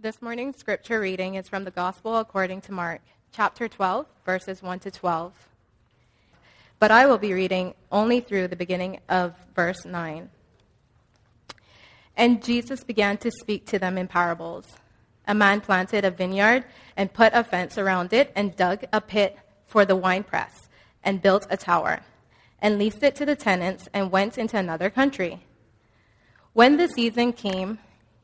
This morning's scripture reading is from the Gospel according to Mark, chapter 12, verses 1 to 12. But I will be reading only through the beginning of verse 9. And Jesus began to speak to them in parables. A man planted a vineyard and put a fence around it and dug a pit for the winepress and built a tower and leased it to the tenants and went into another country. When the season came,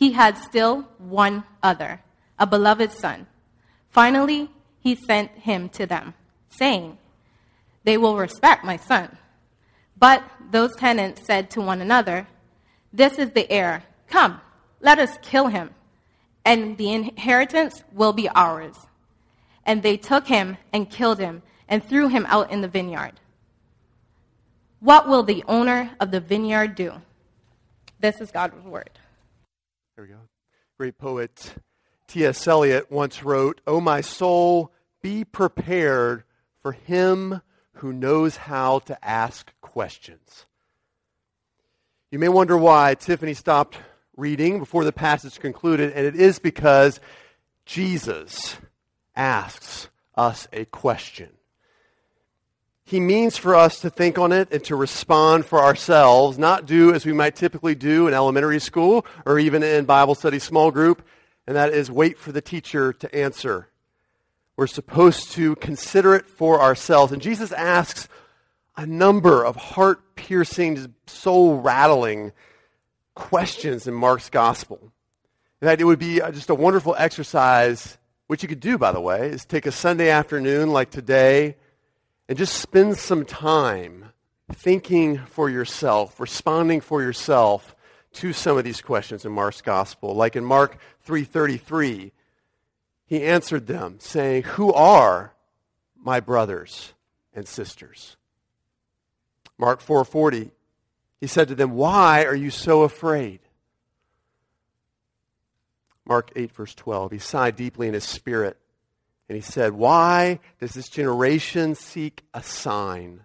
He had still one other, a beloved son. Finally, he sent him to them, saying, They will respect my son. But those tenants said to one another, This is the heir. Come, let us kill him, and the inheritance will be ours. And they took him and killed him and threw him out in the vineyard. What will the owner of the vineyard do? This is God's word. There we go. Great poet T.S. Eliot once wrote, O my soul, be prepared for him who knows how to ask questions. You may wonder why Tiffany stopped reading before the passage concluded, and it is because Jesus asks us a question. He means for us to think on it and to respond for ourselves, not do as we might typically do in elementary school or even in Bible study small group, and that is wait for the teacher to answer. We're supposed to consider it for ourselves. And Jesus asks a number of heart piercing, soul rattling questions in Mark's gospel. In fact, it would be uh, just a wonderful exercise, which you could do, by the way, is take a Sunday afternoon like today and just spend some time thinking for yourself, responding for yourself to some of these questions in Mark's gospel. Like in Mark 3:33, he answered them saying, "Who are my brothers and sisters?" Mark 4:40, he said to them, "Why are you so afraid?" Mark 8 verse 12, he sighed deeply in his spirit and he said, Why does this generation seek a sign?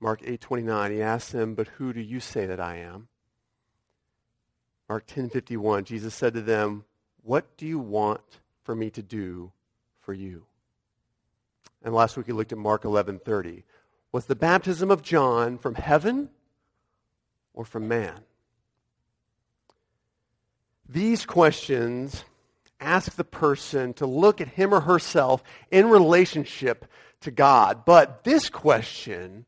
Mark 8:29 he asked them, "But who do you say that I am?" Mark 10:51 Jesus said to them, "What do you want for me to do for you?" And last week we looked at Mark 11:30. Was the baptism of John from heaven or from man? These questions ask the person to look at him or herself in relationship to God. But this question,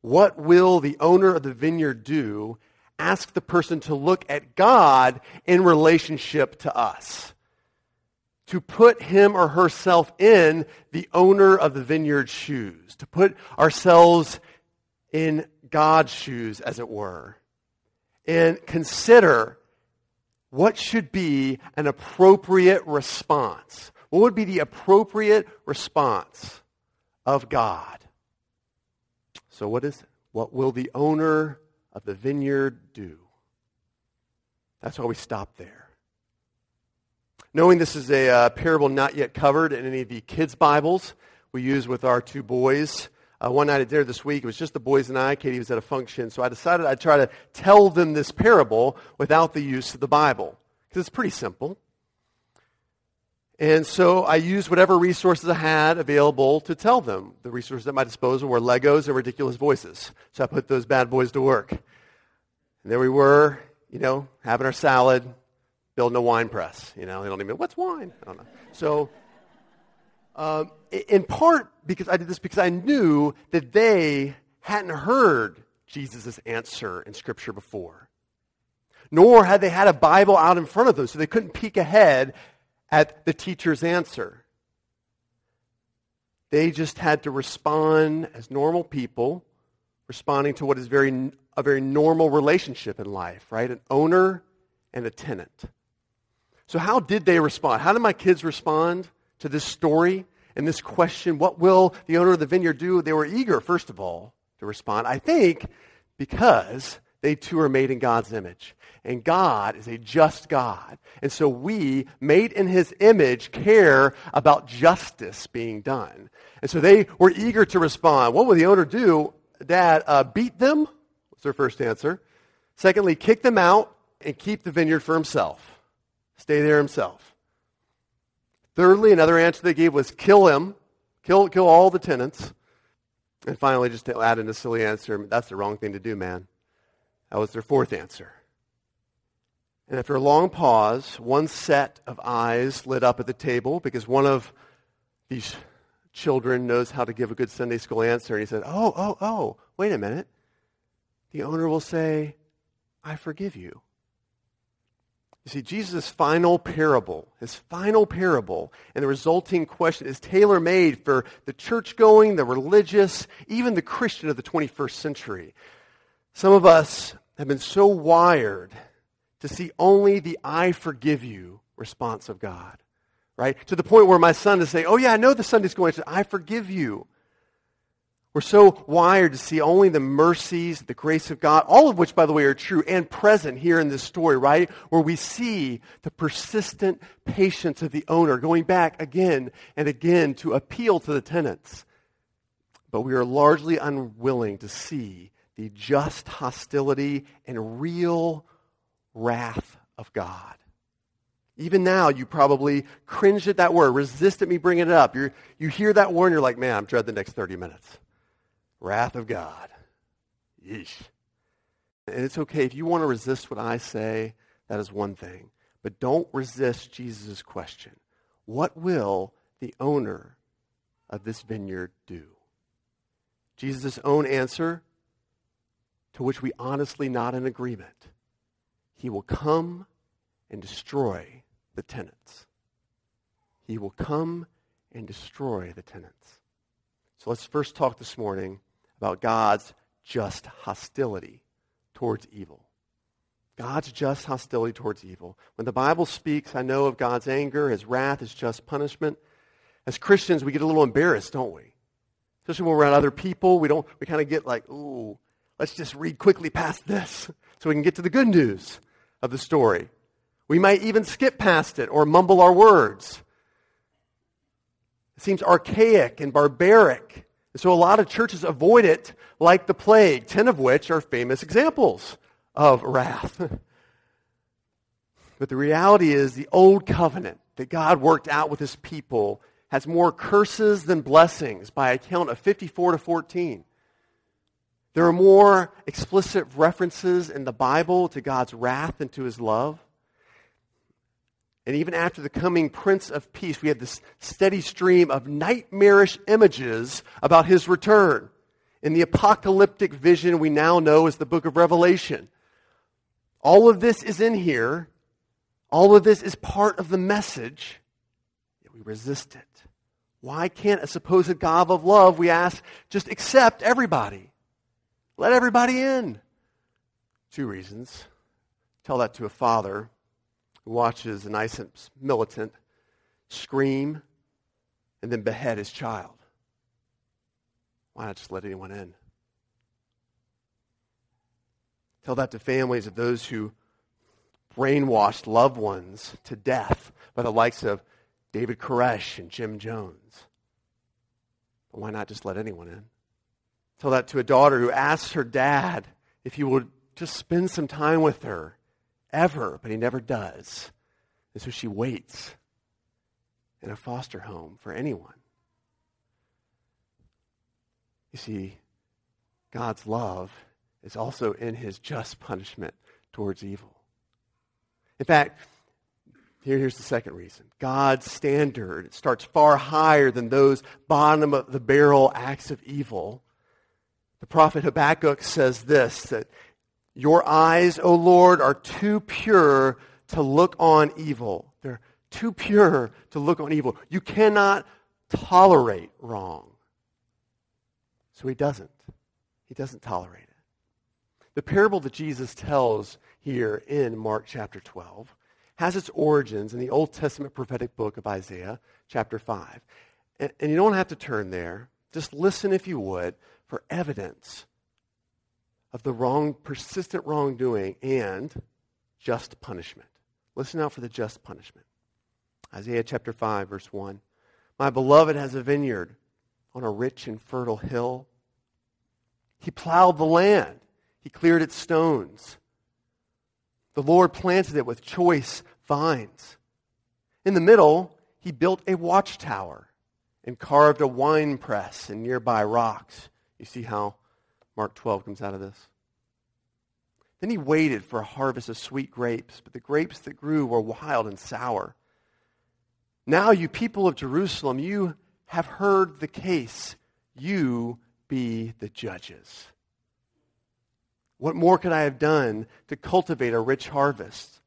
what will the owner of the vineyard do, ask the person to look at God in relationship to us. To put him or herself in the owner of the vineyard's shoes. To put ourselves in God's shoes, as it were. And consider what should be an appropriate response? What would be the appropriate response of God? So, what is it? What will the owner of the vineyard do? That's why we stop there. Knowing this is a uh, parable not yet covered in any of the kids' Bibles we use with our two boys, uh, one night at dinner this week, it was just the boys and I. Katie was at a function, so I decided I'd try to tell them this parable without the use of the Bible, because it's pretty simple. And so I used whatever resources I had available to tell them. The resources at my disposal were Legos and ridiculous voices. So I put those bad boys to work. And there we were, you know, having our salad, building a wine press. You know, they don't even, what's wine? I don't know. So um, in part because I did this because I knew that they hadn't heard Jesus' answer in Scripture before. Nor had they had a Bible out in front of them, so they couldn't peek ahead at the teacher's answer. They just had to respond as normal people, responding to what is very, a very normal relationship in life, right? An owner and a tenant. So, how did they respond? How did my kids respond to this story and this question? What will the owner of the vineyard do? They were eager, first of all, to respond. I think because they too are made in God's image. And God is a just God. And so we, made in his image, care about justice being done. And so they were eager to respond. What would the owner do? Dad, uh, beat them? Was their first answer. Secondly, kick them out and keep the vineyard for himself. Stay there himself. Thirdly, another answer they gave was kill him, kill, kill all the tenants. And finally, just to add in a silly answer, that's the wrong thing to do, man. That was their fourth answer. And after a long pause, one set of eyes lit up at the table because one of these children knows how to give a good Sunday school answer. And he said, Oh, oh, oh, wait a minute. The owner will say, I forgive you. You see, Jesus' final parable, his final parable, and the resulting question is tailor made for the church going, the religious, even the Christian of the 21st century. Some of us have been so wired to see only the I forgive you response of God, right? To the point where my son is saying, Oh, yeah, I know the Sunday school answer, I forgive you. We're so wired to see only the mercies, the grace of God, all of which, by the way, are true and present here in this story, right? Where we see the persistent patience of the owner going back again and again to appeal to the tenants. But we are largely unwilling to see the just hostility and real wrath of God. Even now, you probably cringe at that word, resist at me bringing it up. you you hear that word and you're like, man, I'm dread the next 30 minutes. Wrath of God. Yeesh. And it's okay. If you want to resist what I say, that is one thing. But don't resist Jesus' question. What will the owner of this vineyard do? Jesus' own answer, to which we honestly not in agreement. He will come and destroy the tenants. He will come and destroy the tenants. So let's first talk this morning about God's just hostility towards evil. God's just hostility towards evil. When the Bible speaks, I know of God's anger, his wrath, his just punishment. As Christians, we get a little embarrassed, don't we? Especially when we're around other people, we don't we kind of get like, ooh, let's just read quickly past this so we can get to the good news of the story. We might even skip past it or mumble our words. It seems archaic and barbaric. And so a lot of churches avoid it like the plague, 10 of which are famous examples of wrath. but the reality is the old covenant that God worked out with his people has more curses than blessings by a count of 54 to 14. There are more explicit references in the Bible to God's wrath and to his love. And even after the coming Prince of Peace, we have this steady stream of nightmarish images about his return. In the apocalyptic vision we now know as the book of Revelation. All of this is in here. All of this is part of the message. Yet we resist it. Why can't a supposed God of love, we ask, just accept everybody? Let everybody in. Two reasons. Tell that to a father watches an ISIS militant scream and then behead his child. Why not just let anyone in? Tell that to families of those who brainwashed loved ones to death by the likes of David Koresh and Jim Jones. But why not just let anyone in? Tell that to a daughter who asks her dad if he would just spend some time with her ever, but he never does. And so she waits in a foster home for anyone. You see, God's love is also in his just punishment towards evil. In fact, here, here's the second reason. God's standard starts far higher than those bottom of the barrel acts of evil. The prophet Habakkuk says this that your eyes, O Lord, are too pure to look on evil. They're too pure to look on evil. You cannot tolerate wrong. So he doesn't. He doesn't tolerate it. The parable that Jesus tells here in Mark chapter 12 has its origins in the Old Testament prophetic book of Isaiah, chapter 5. And, and you don't have to turn there. Just listen, if you would, for evidence of the wrong, persistent wrongdoing and just punishment. Listen out for the just punishment. Isaiah chapter 5, verse 1. My beloved has a vineyard on a rich and fertile hill. He plowed the land, he cleared its stones. The Lord planted it with choice vines. In the middle, he built a watchtower and carved a wine press in nearby rocks. You see how Mark 12 comes out of this? Then he waited for a harvest of sweet grapes, but the grapes that grew were wild and sour. Now, you people of Jerusalem, you have heard the case. You be the judges. What more could I have done to cultivate a rich harvest?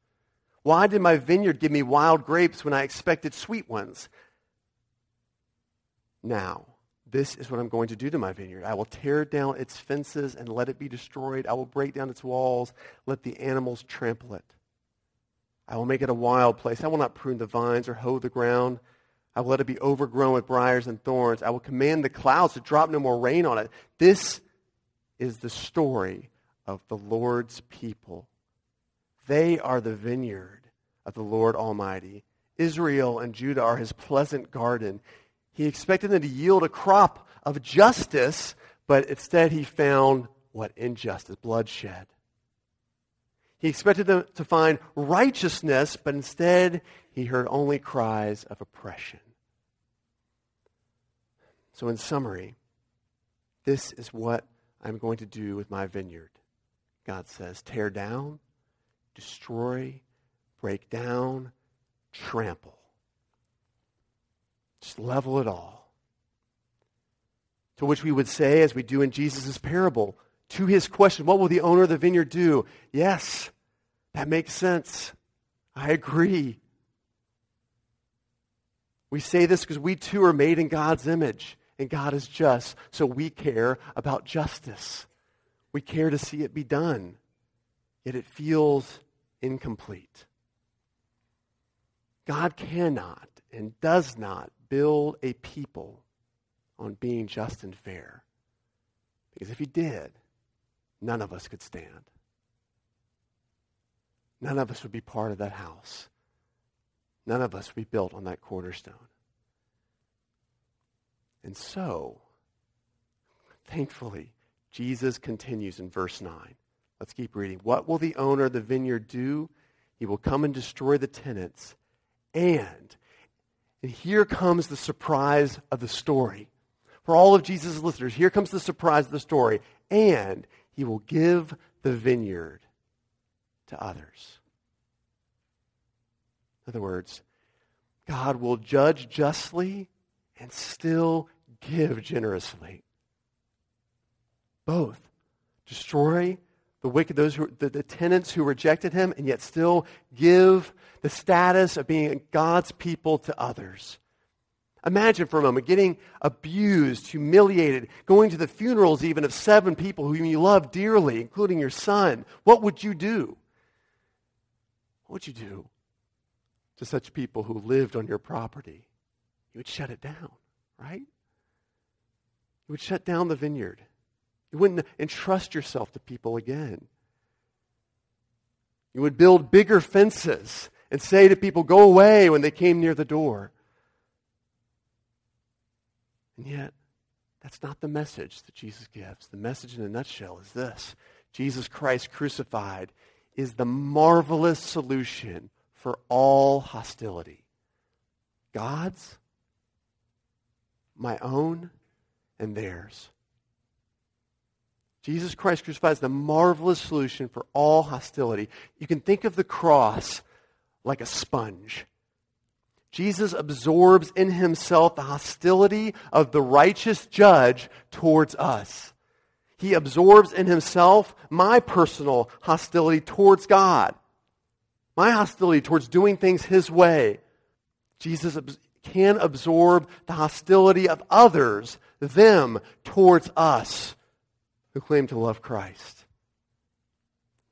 Why did my vineyard give me wild grapes when I expected sweet ones? Now, this is what I'm going to do to my vineyard. I will tear down its fences and let it be destroyed. I will break down its walls, let the animals trample it. I will make it a wild place. I will not prune the vines or hoe the ground. I will let it be overgrown with briars and thorns. I will command the clouds to drop no more rain on it. This is the story of the Lord's people. They are the vineyard of the Lord Almighty. Israel and Judah are his pleasant garden. He expected them to yield a crop of justice, but instead he found what? Injustice, bloodshed. He expected them to find righteousness, but instead he heard only cries of oppression. So, in summary, this is what I'm going to do with my vineyard. God says tear down, destroy, break down, trample. Just level it all. To which we would say, as we do in Jesus' parable, to his question, what will the owner of the vineyard do? Yes, that makes sense. I agree. We say this because we too are made in God's image, and God is just, so we care about justice. We care to see it be done, yet it feels incomplete. God cannot and does not build a people on being just and fair. Because if he did, none of us could stand. None of us would be part of that house. None of us would be built on that cornerstone. And so, thankfully, Jesus continues in verse 9. Let's keep reading. What will the owner of the vineyard do? He will come and destroy the tenants and, and here comes the surprise of the story. For all of Jesus' listeners, here comes the surprise of the story. And he will give the vineyard to others. In other words, God will judge justly and still give generously. Both. Destroy the wicked, those who, the, the tenants who rejected him, and yet still give the status of being God's people to others. Imagine for a moment getting abused, humiliated, going to the funerals even of seven people whom you love dearly, including your son. What would you do? What would you do to such people who lived on your property? You would shut it down, right? You would shut down the vineyard. You wouldn't entrust yourself to people again. You would build bigger fences and say to people, go away when they came near the door. And yet, that's not the message that Jesus gives. The message in a nutshell is this Jesus Christ crucified is the marvelous solution for all hostility God's, my own, and theirs. Jesus Christ crucified is the marvelous solution for all hostility. You can think of the cross like a sponge. Jesus absorbs in himself the hostility of the righteous judge towards us. He absorbs in himself my personal hostility towards God, my hostility towards doing things his way. Jesus can absorb the hostility of others, them, towards us who claim to love Christ.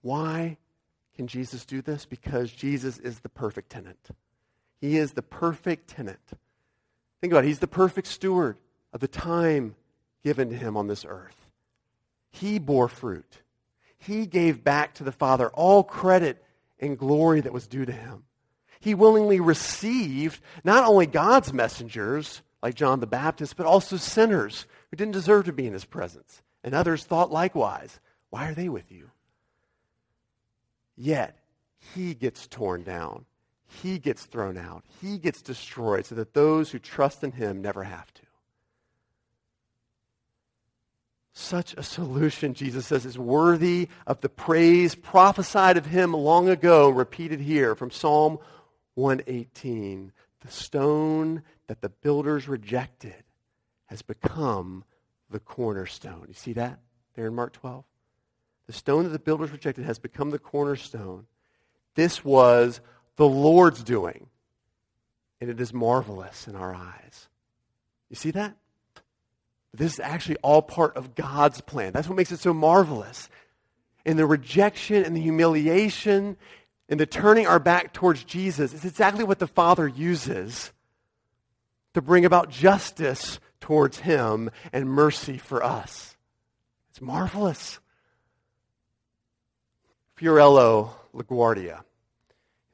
Why can Jesus do this? Because Jesus is the perfect tenant. He is the perfect tenant. Think about it. He's the perfect steward of the time given to him on this earth. He bore fruit. He gave back to the Father all credit and glory that was due to him. He willingly received not only God's messengers, like John the Baptist, but also sinners who didn't deserve to be in his presence. And others thought likewise. Why are they with you? Yet, he gets torn down. He gets thrown out. He gets destroyed so that those who trust in him never have to. Such a solution, Jesus says, is worthy of the praise prophesied of him long ago, repeated here from Psalm 118. The stone that the builders rejected has become the cornerstone. You see that there in Mark 12? The stone that the builders rejected has become the cornerstone. This was the Lord's doing, and it is marvelous in our eyes. You see that? This is actually all part of God's plan. That's what makes it so marvelous. And the rejection and the humiliation and the turning our back towards Jesus is exactly what the Father uses to bring about justice towards Him and mercy for us. It's marvelous. Fiorello LaGuardia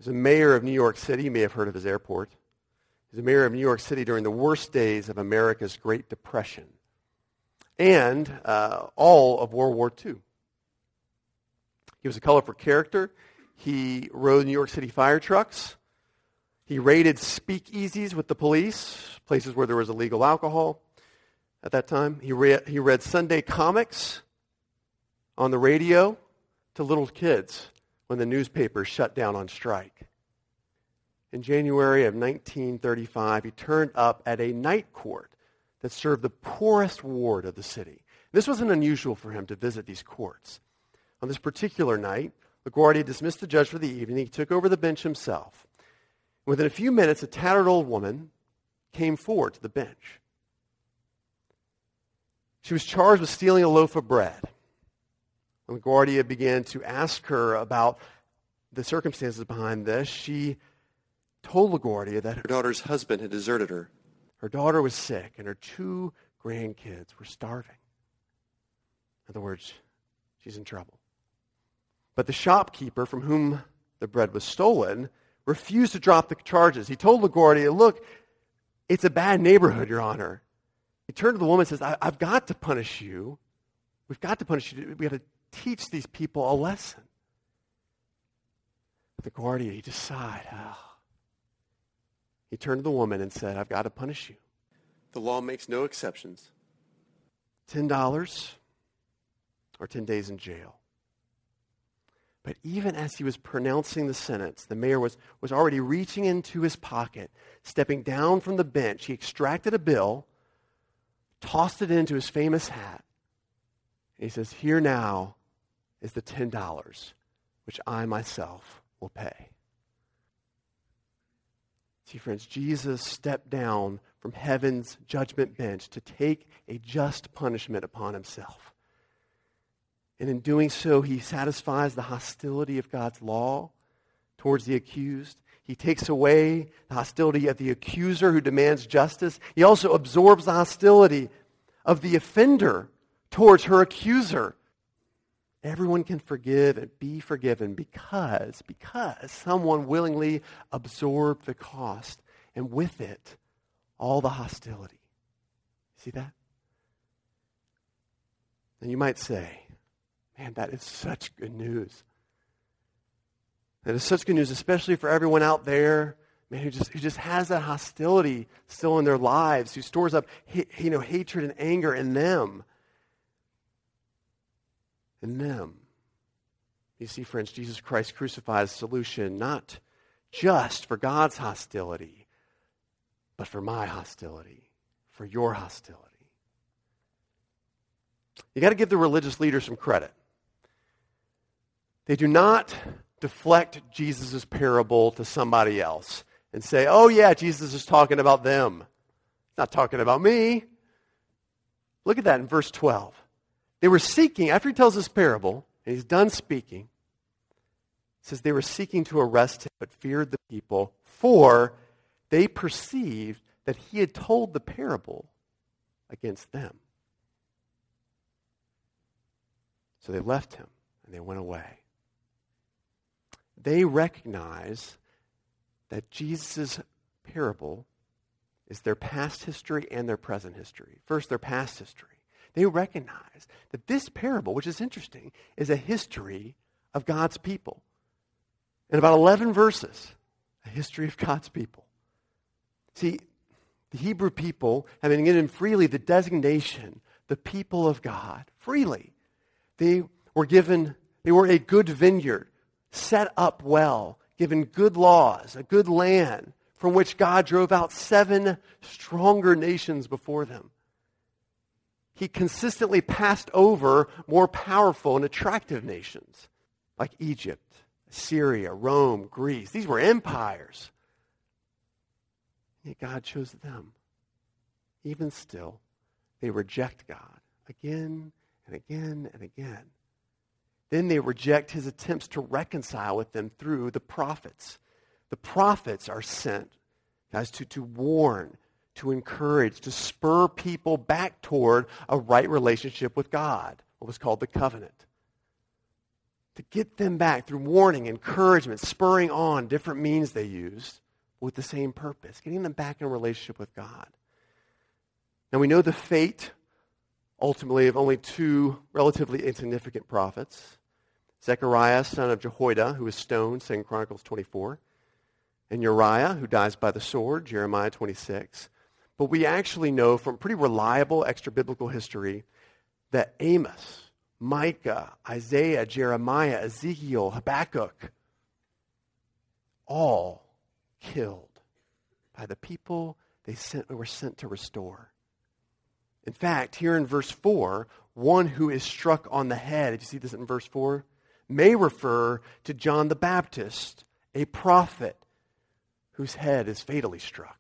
is a mayor of New York City. You may have heard of his airport. He's a mayor of New York City during the worst days of America's Great Depression and uh, all of World War II. He was a colorful character. He rode New York City fire trucks. He raided speakeasies with the police, places where there was illegal alcohol at that time. He, re- he read Sunday comics on the radio to little kids when the newspapers shut down on strike. In January of 1935, he turned up at a night court that served the poorest ward of the city. This wasn't unusual for him to visit these courts. On this particular night, LaGuardia dismissed the judge for the evening. He took over the bench himself. Within a few minutes, a tattered old woman came forward to the bench. She was charged with stealing a loaf of bread. When LaGuardia began to ask her about the circumstances behind this, she told LaGuardia that her daughter's husband had deserted her her daughter was sick, and her two grandkids were starving. In other words, she's in trouble. But the shopkeeper from whom the bread was stolen refused to drop the charges. He told LaGuardia, Look, it's a bad neighborhood, Your Honor. He turned to the woman and says, I've got to punish you. We've got to punish you. We've got to teach these people a lesson. LaGuardia, he just sighed. Oh, he turned to the woman and said, I've got to punish you. The law makes no exceptions. $10 or 10 days in jail. But even as he was pronouncing the sentence, the mayor was, was already reaching into his pocket, stepping down from the bench. He extracted a bill, tossed it into his famous hat, and he says, Here now is the $10 which I myself will pay. See, friends, Jesus stepped down from heaven's judgment bench to take a just punishment upon himself. And in doing so, he satisfies the hostility of God's law towards the accused. He takes away the hostility of the accuser who demands justice. He also absorbs the hostility of the offender towards her accuser Everyone can forgive and be forgiven because, because someone willingly absorbed the cost and with it, all the hostility. See that? And you might say, man, that is such good news. That is such good news, especially for everyone out there, man, who just, who just has that hostility still in their lives, who stores up you know, hatred and anger in them in them. You see, friends, Jesus Christ crucified a solution not just for God's hostility, but for my hostility, for your hostility. You got to give the religious leaders some credit. They do not deflect Jesus' parable to somebody else and say, oh, yeah, Jesus is talking about them. Not talking about me. Look at that in verse 12. They were seeking, after he tells this parable, and he's done speaking, says they were seeking to arrest him, but feared the people, for they perceived that he had told the parable against them. So they left him and they went away. They recognize that Jesus' parable is their past history and their present history. First, their past history. They recognize that this parable, which is interesting, is a history of God's people. In about 11 verses, a history of God's people. See, the Hebrew people have been given freely the designation, the people of God, freely. They were given, they were a good vineyard, set up well, given good laws, a good land from which God drove out seven stronger nations before them. He consistently passed over more powerful and attractive nations like Egypt, Syria, Rome, Greece. These were empires. Yet God chose them. Even still, they reject God again and again and again. Then they reject his attempts to reconcile with them through the prophets. The prophets are sent, as to, to warn, to encourage, to spur people back toward a right relationship with God, what was called the covenant. To get them back through warning, encouragement, spurring on, different means they used with the same purpose, getting them back in a relationship with God. Now we know the fate, ultimately, of only two relatively insignificant prophets Zechariah, son of Jehoiada, who was stoned, 2 Chronicles 24, and Uriah, who dies by the sword, Jeremiah 26. But we actually know from pretty reliable extra biblical history that Amos, Micah, Isaiah, Jeremiah, Ezekiel, Habakkuk, all killed by the people they sent, were sent to restore. In fact, here in verse 4, one who is struck on the head, did you see this in verse 4? May refer to John the Baptist, a prophet whose head is fatally struck.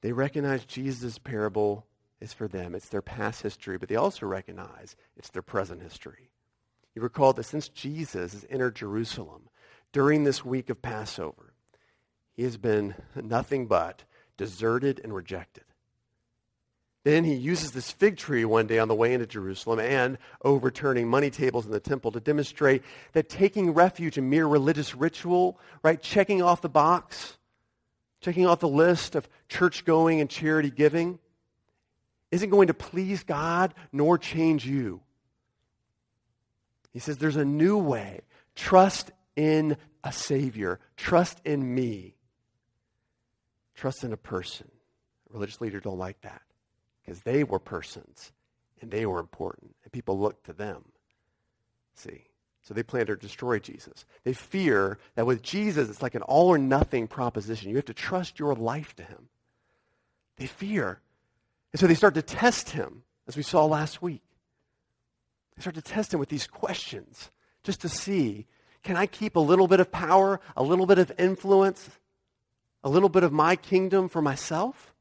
They recognize Jesus' parable is for them. It's their past history, but they also recognize it's their present history. You recall that since Jesus has entered Jerusalem during this week of Passover, he has been nothing but deserted and rejected. Then he uses this fig tree one day on the way into Jerusalem and overturning money tables in the temple to demonstrate that taking refuge in mere religious ritual, right, checking off the box, checking off the list of church going and charity giving, isn't going to please God nor change you. He says there's a new way. Trust in a Savior. Trust in me. Trust in a person. Religious leaders don't like that because they were persons and they were important and people looked to them. See? So they plan to destroy Jesus. They fear that with Jesus, it's like an all or nothing proposition. You have to trust your life to him. They fear. And so they start to test him, as we saw last week. They start to test him with these questions just to see can I keep a little bit of power, a little bit of influence, a little bit of my kingdom for myself?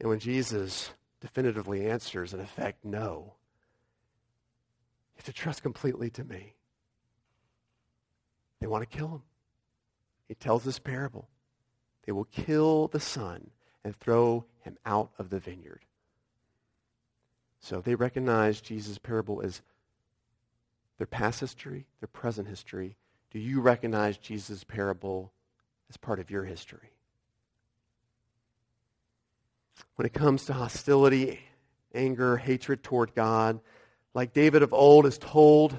And when Jesus definitively answers, in effect, no, you have to trust completely to me. They want to kill him. He tells this parable. They will kill the son and throw him out of the vineyard. So they recognize Jesus' parable as their past history, their present history. Do you recognize Jesus' parable as part of your history? When it comes to hostility, anger, hatred toward God, like David of old is told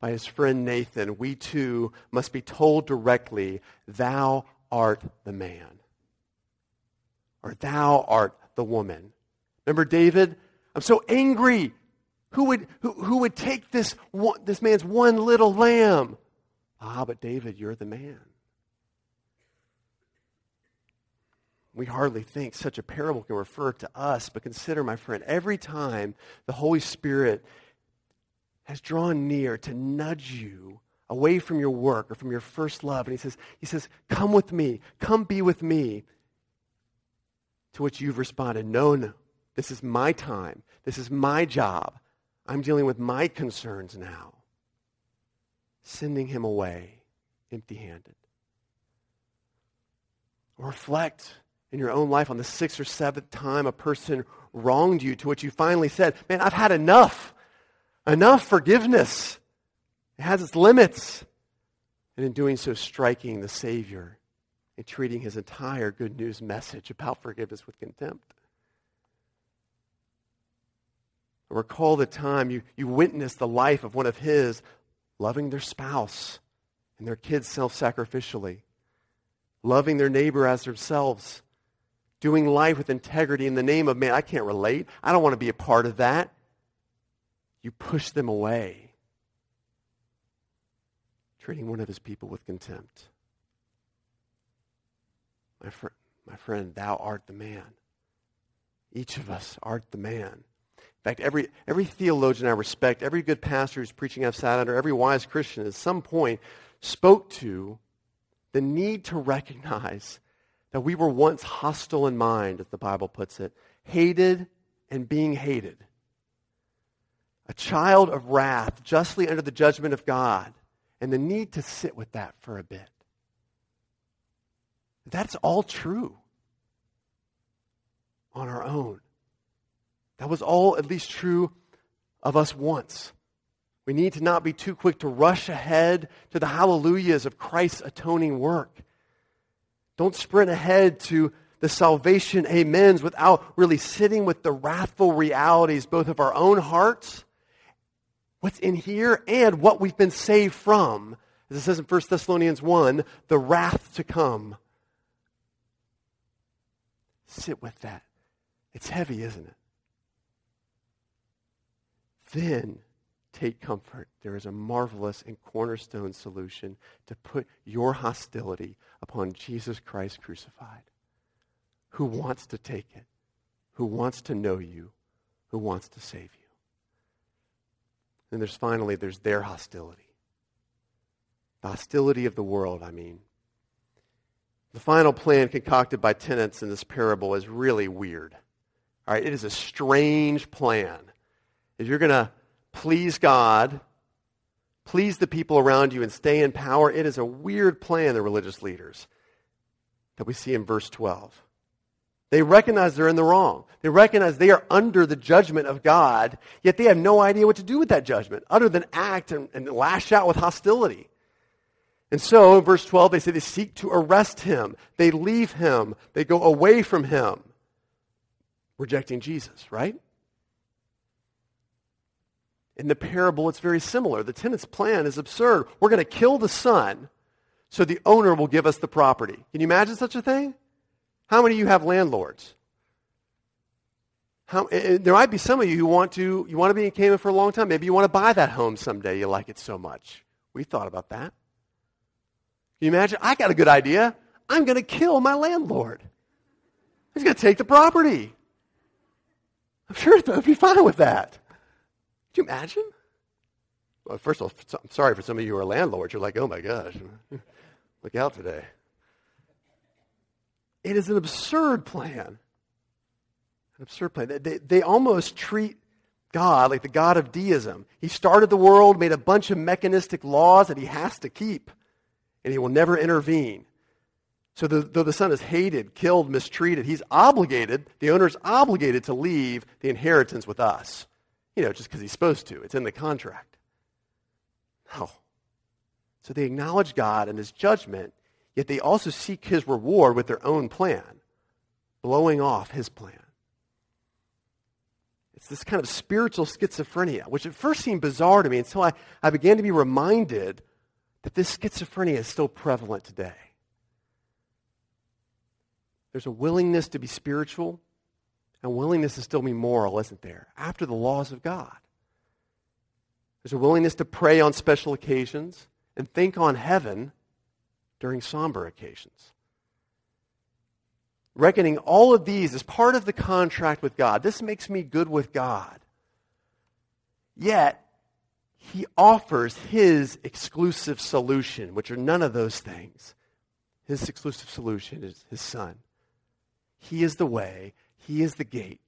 by his friend Nathan, we too must be told directly, Thou art the man, or Thou art the woman. Remember David? I'm so angry. Who would, who, who would take this, this man's one little lamb? Ah, but David, you're the man. We hardly think such a parable can refer to us, but consider, my friend, every time the Holy Spirit has drawn near to nudge you away from your work or from your first love, and he says, he says, Come with me, come be with me. To which you've responded, No, no, this is my time, this is my job. I'm dealing with my concerns now. sending him away empty handed. Reflect in your own life on the sixth or seventh time a person wronged you to which you finally said, Man, I've had enough. Enough forgiveness. It has its limits. And in doing so, striking the Savior and treating his entire good news message about forgiveness with contempt. recall the time you, you witnessed the life of one of his loving their spouse and their kids self sacrificially, loving their neighbor as themselves, doing life with integrity in the name of, man, I can't relate. I don't want to be a part of that. You push them away, treating one of his people with contempt. My, fr- my friend, thou art the man. Each of us art the man. In fact, every, every theologian I respect, every good pastor who's preaching I've sat under, every wise Christian at some point spoke to the need to recognize that we were once hostile in mind, as the Bible puts it, hated and being hated. A child of wrath, justly under the judgment of God, and the need to sit with that for a bit. That's all true on our own. That was all at least true of us once. We need to not be too quick to rush ahead to the hallelujahs of Christ's atoning work. Don't sprint ahead to the salvation amens without really sitting with the wrathful realities both of our own hearts, what's in here, and what we've been saved from. As it says in 1 Thessalonians 1, the wrath to come. Sit with that. It's heavy, isn't it? then take comfort. There is a marvelous and cornerstone solution to put your hostility upon Jesus Christ crucified, who wants to take it, who wants to know you, who wants to save you. And there's finally, there's their hostility. The hostility of the world, I mean. The final plan concocted by tenants in this parable is really weird. All right, it is a strange plan if you're going to please God, please the people around you, and stay in power, it is a weird plan, the religious leaders, that we see in verse 12. They recognize they're in the wrong. They recognize they are under the judgment of God, yet they have no idea what to do with that judgment other than act and, and lash out with hostility. And so, in verse 12, they say they seek to arrest him. They leave him. They go away from him, rejecting Jesus, right? In the parable, it's very similar. The tenant's plan is absurd. We're going to kill the son so the owner will give us the property. Can you imagine such a thing? How many of you have landlords? How, there might be some of you who want to, you want to be in Cayman for a long time. Maybe you want to buy that home someday. You like it so much. We thought about that. Can you imagine? I got a good idea. I'm going to kill my landlord. He's going to take the property. I'm sure they'll be fine with that. You imagine? Well, first of all, I'm sorry for some of you who are landlords. You're like, oh my gosh, look out today. It is an absurd plan. An absurd plan. They, they almost treat God like the God of deism. He started the world, made a bunch of mechanistic laws that he has to keep, and he will never intervene. So the, though the son is hated, killed, mistreated, he's obligated, the owner is obligated to leave the inheritance with us. You know, just because he's supposed to. It's in the contract. No. So they acknowledge God and his judgment, yet they also seek his reward with their own plan, blowing off his plan. It's this kind of spiritual schizophrenia, which at first seemed bizarre to me until I, I began to be reminded that this schizophrenia is still prevalent today. There's a willingness to be spiritual, and willingness to still be moral, isn't there? After the laws of God. There's a willingness to pray on special occasions and think on heaven during somber occasions. Reckoning all of these as part of the contract with God. This makes me good with God. Yet, he offers his exclusive solution, which are none of those things. His exclusive solution is his son. He is the way, he is the gate.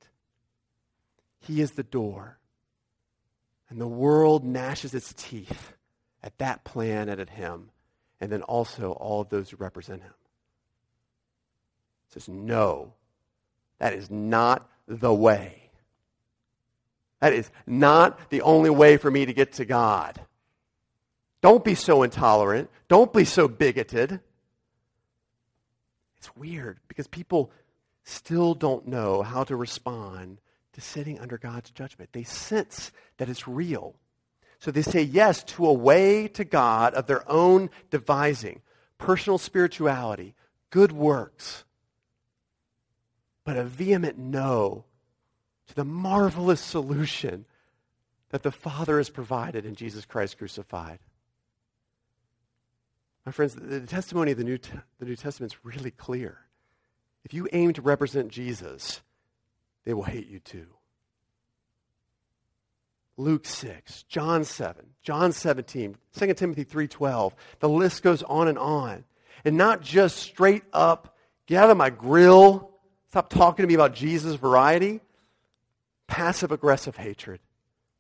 He is the door. And the world gnashes its teeth at that plan and at him, and then also all of those who represent him. He says, no, that is not the way. That is not the only way for me to get to God. Don't be so intolerant. Don't be so bigoted. It's weird because people still don't know how to respond to sitting under God's judgment. They sense that it's real. So they say yes to a way to God of their own devising, personal spirituality, good works, but a vehement no to the marvelous solution that the Father has provided in Jesus Christ crucified. My friends, the testimony of the New, the New Testament is really clear. If you aim to represent Jesus, they will hate you too. Luke 6, John 7, John 17, 2 Timothy 3:12. The list goes on and on. And not just straight up, get out of my grill, stop talking to me about Jesus variety. Passive aggressive hatred,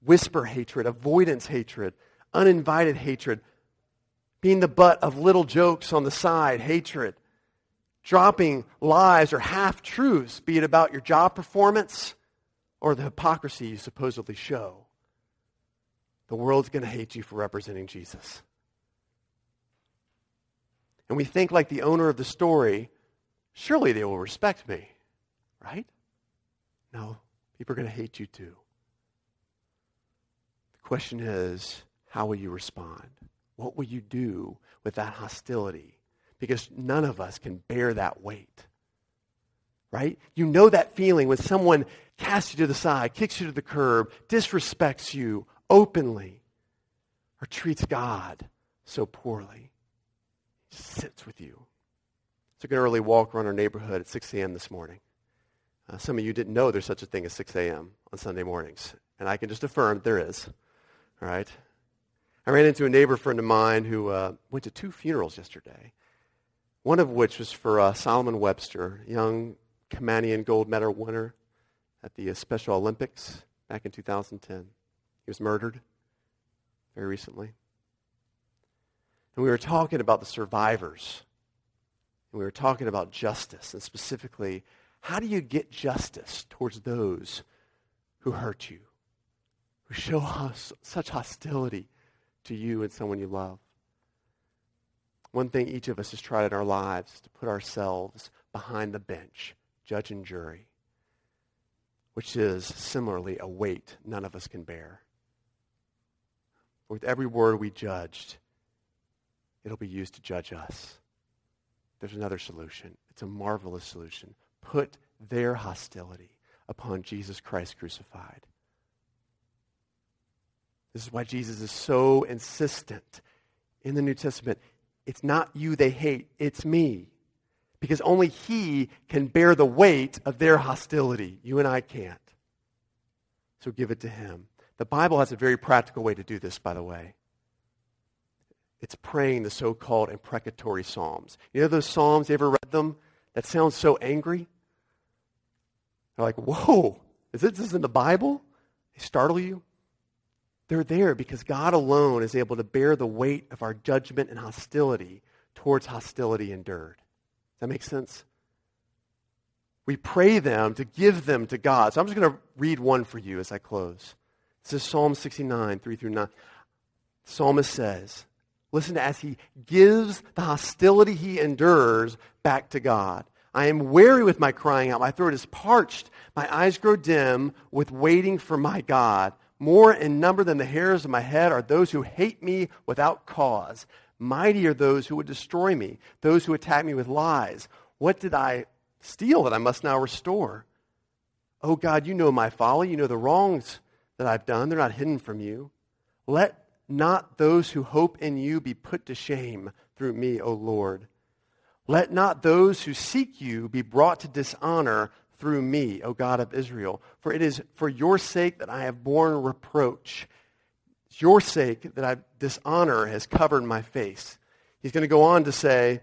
whisper hatred, avoidance hatred, uninvited hatred, being the butt of little jokes on the side, hatred, dropping lies or half truths, be it about your job performance or the hypocrisy you supposedly show. The world's going to hate you for representing Jesus. And we think, like the owner of the story, surely they will respect me, right? No, people are going to hate you too. The question is, how will you respond? What will you do with that hostility? Because none of us can bear that weight. Right? You know that feeling when someone casts you to the side, kicks you to the curb, disrespects you openly, or treats God so poorly. He sits with you. I took an early walk around our neighborhood at 6 a.m. this morning. Uh, some of you didn't know there's such a thing as 6 a.m. on Sunday mornings, and I can just affirm there is. All right? I ran into a neighbor friend of mine who uh, went to two funerals yesterday, one of which was for uh, Solomon Webster, young Kamanian gold medal winner at the uh, Special Olympics back in 2010. He was murdered very recently. And we were talking about the survivors. And we were talking about justice, and specifically, how do you get justice towards those who hurt you, who show us such hostility to you and someone you love. One thing each of us has tried in our lives to put ourselves behind the bench, judge and jury, which is similarly a weight none of us can bear. With every word we judged, it'll be used to judge us. There's another solution. It's a marvelous solution. Put their hostility upon Jesus Christ crucified. This is why Jesus is so insistent in the New Testament. It's not you they hate, it's me. Because only He can bear the weight of their hostility. You and I can't. So give it to Him. The Bible has a very practical way to do this, by the way. It's praying the so called imprecatory Psalms. You know those Psalms, you ever read them? That sounds so angry. They're like, whoa, is this in the Bible? They startle you. They're there because God alone is able to bear the weight of our judgment and hostility towards hostility endured. Does that make sense? We pray them to give them to God. So I'm just going to read one for you as I close. This is Psalm 69, 3 through 9. The psalmist says, listen to as he gives the hostility he endures back to God. I am weary with my crying out. My throat is parched. My eyes grow dim with waiting for my God. More in number than the hairs of my head are those who hate me without cause. Mighty are those who would destroy me, those who attack me with lies. What did I steal that I must now restore? Oh God, you know my folly. You know the wrongs that I've done. They're not hidden from you. Let not those who hope in you be put to shame through me, O Lord. Let not those who seek you be brought to dishonor through me, O God of Israel. For it is for your sake that I have borne reproach. It's your sake that I, dishonor has covered my face. He's going to go on to say,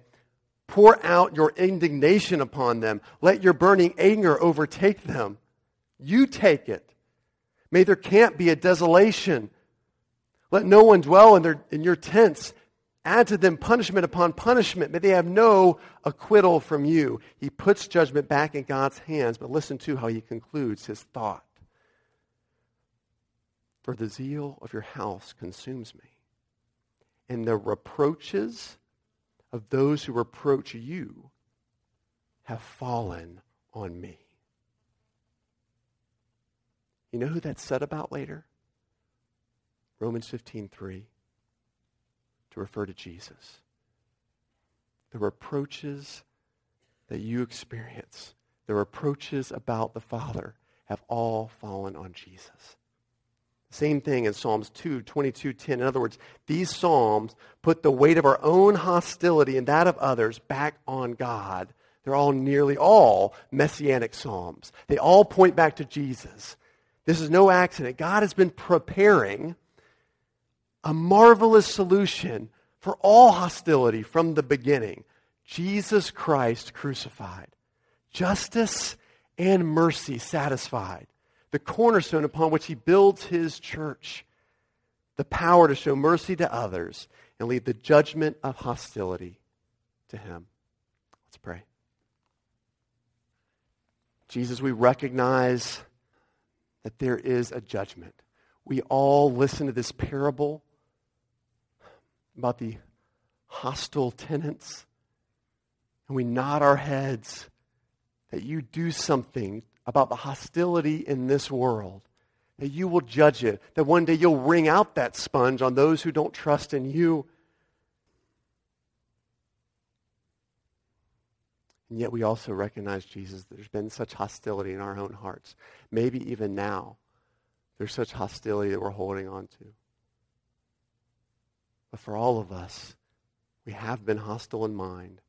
Pour out your indignation upon them. Let your burning anger overtake them. You take it. May there can't be a desolation. Let no one dwell in, their, in your tents. Add to them punishment upon punishment. but they have no acquittal from you. He puts judgment back in God's hands, but listen to how he concludes his thought. For the zeal of your house consumes me, and the reproaches of those who reproach you have fallen on me. You know who that's said about later? Romans 15:3 to refer to Jesus. The reproaches that you experience, the reproaches about the Father have all fallen on Jesus. Same thing in Psalms 2, 22, 10. In other words, these Psalms put the weight of our own hostility and that of others back on God. They're all nearly all messianic Psalms. They all point back to Jesus. This is no accident. God has been preparing a marvelous solution for all hostility from the beginning. Jesus Christ crucified. Justice and mercy satisfied. The cornerstone upon which he builds his church. The power to show mercy to others and lead the judgment of hostility to him. Let's pray. Jesus, we recognize that there is a judgment. We all listen to this parable about the hostile tenants, and we nod our heads that you do something about the hostility in this world, that you will judge it, that one day you'll wring out that sponge on those who don't trust in you. And yet we also recognize, Jesus, that there's been such hostility in our own hearts. Maybe even now, there's such hostility that we're holding on to. But for all of us, we have been hostile in mind.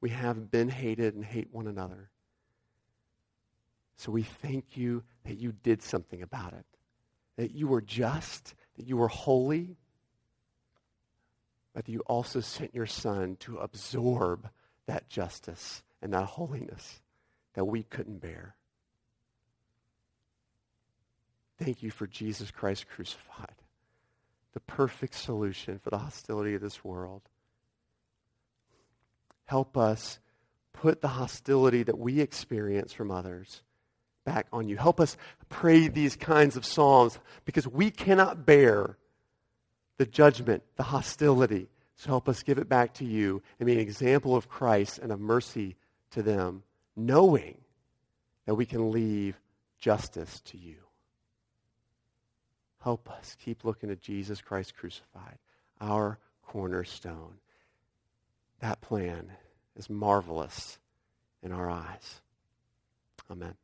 We have been hated and hate one another. So we thank you that you did something about it, that you were just, that you were holy, but that you also sent your Son to absorb that justice and that holiness that we couldn't bear. Thank you for Jesus Christ crucified, the perfect solution for the hostility of this world. Help us put the hostility that we experience from others back on you. Help us pray these kinds of psalms because we cannot bear the judgment, the hostility so help us give it back to you and be an example of Christ and of mercy to them, knowing that we can leave justice to you. Help us keep looking at Jesus Christ crucified, our cornerstone. That plan is marvelous in our eyes. Amen.